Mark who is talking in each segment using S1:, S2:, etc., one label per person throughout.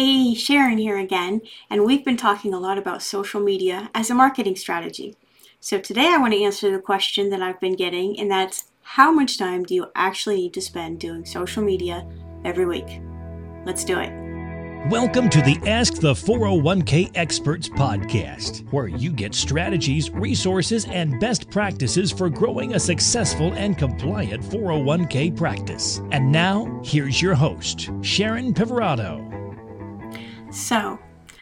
S1: Hey, Sharon here again, and we've been talking a lot about social media as a marketing strategy. So today I want to answer the question that I've been getting, and that's how much time do you actually need to spend doing social media every week? Let's do it.
S2: Welcome to the Ask the 401k Experts podcast, where you get strategies, resources, and best practices for growing a successful and compliant 401k practice. And now, here's your host, Sharon Pivirotto.
S1: So,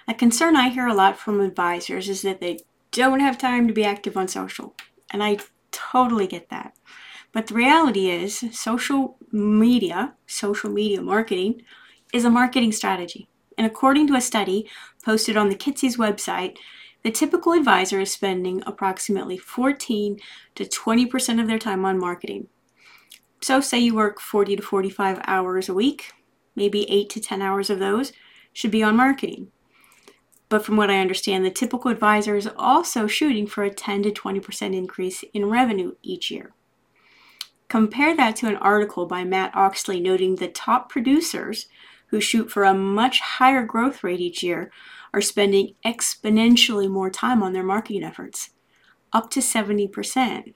S1: a concern I hear a lot from advisors is that they don't have time to be active on social. And I totally get that. But the reality is, social media, social media marketing, is a marketing strategy. And according to a study posted on the Kitces website, the typical advisor is spending approximately 14 to 20% of their time on marketing. So, say you work 40 to 45 hours a week, maybe 8 to 10 hours of those should be on marketing. But from what I understand, the typical advisor is also shooting for a 10 to 20% increase in revenue each year. Compare that to an article by Matt Oechsli noting the top producers who shoot for a much higher growth rate each year are spending exponentially more time on their marketing efforts, up to 70%.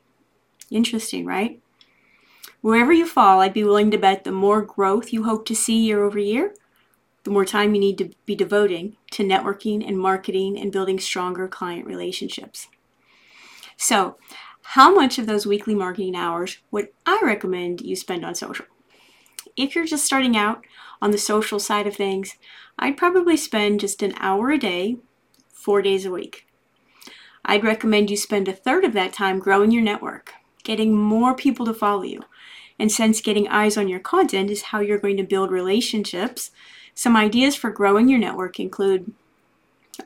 S1: Interesting, right? Wherever you fall, I'd be willing to bet the more growth you hope to see year over year, the more time you need to be devoting to networking and marketing and building stronger client relationships. So, how much of those weekly marketing hours would I recommend you spend on social? If you're just starting out on the social side of things, I'd probably spend just an hour a day, four days a week. I'd recommend you spend a third of that time growing your network, getting more people to follow you. And since getting eyes on your content is how you're going to build relationships, some ideas for growing your network include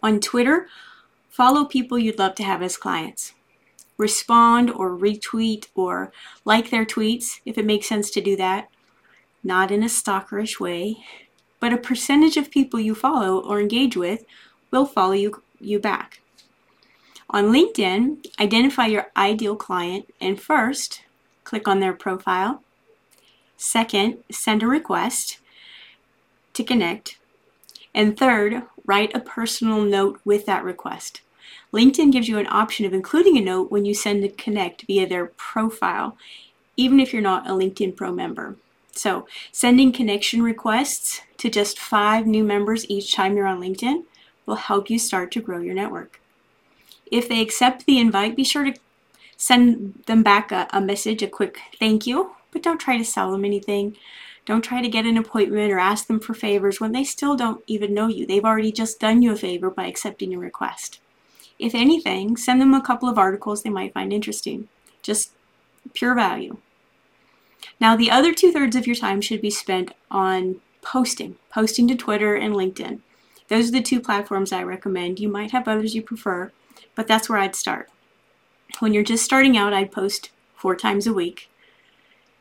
S1: on Twitter, follow people you'd love to have as clients. Respond or retweet or like their tweets if it makes sense to do that not in a stalkerish way, but a percentage of people you follow or engage with will follow you, you back. On LinkedIn, identify your ideal client and first, click on their profile. Second, send a request to connect. And third, write a personal note with that request. LinkedIn gives you an option of including a note when you send a connect via their profile, even if you're not a LinkedIn Pro member. So, sending connection requests to just five new members each time you're on LinkedIn will help you start to grow your network. If they accept the invite, be sure to send them back a, a message, a quick thank you, but don't try to sell them anything. Don't try to get an appointment or ask them for favors when they still don't even know you. They've already just done you a favor by accepting your request. If anything, send them a couple of articles they might find interesting. Just pure value. Now, the other two thirds of your time should be spent on posting, posting to Twitter and LinkedIn. Those are the two platforms I recommend. You might have others you prefer, but that's where I'd start. When you're just starting out, I'd post four times a week,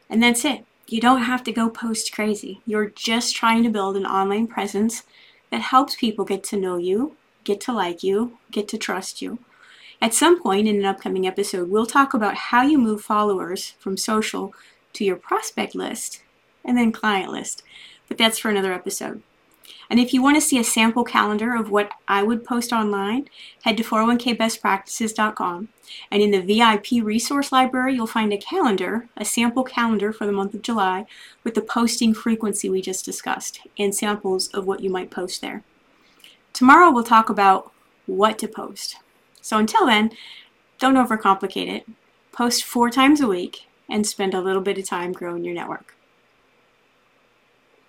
S1: and that's it. You don't have to go post crazy. You're just trying to build an online presence that helps people get to know you, get to like you, get to trust you. At some point in an upcoming episode, we'll talk about how you move followers from social to your prospect list and then client list. But that's for another episode. And if you want to see a sample calendar of what I would post online, head to 401kbestpractices.com. And in the VIP resource library, you'll find a calendar, a sample calendar for the month of July, with the posting frequency we just discussed and samples of what you might post there. Tomorrow, we'll talk about what to post. So until then, don't overcomplicate it. Post four times a week and spend a little bit of time growing your network.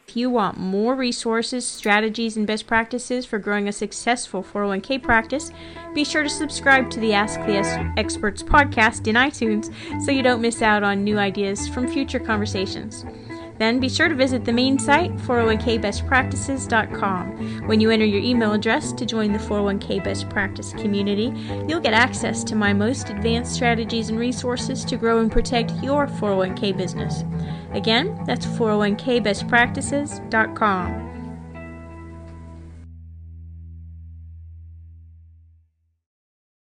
S3: If you want more resources, strategies, and best practices for growing a successful 401k practice, be sure to subscribe to the Ask the Experts podcast in iTunes so you don't miss out on new ideas from future conversations. Then be sure to visit the main site, 401kbestpractices.com. When you enter your email address to join the 401k Best Practice community, you'll get access to my most advanced strategies and resources to grow and protect your 401k business. Again, that's 401kbestpractices.com.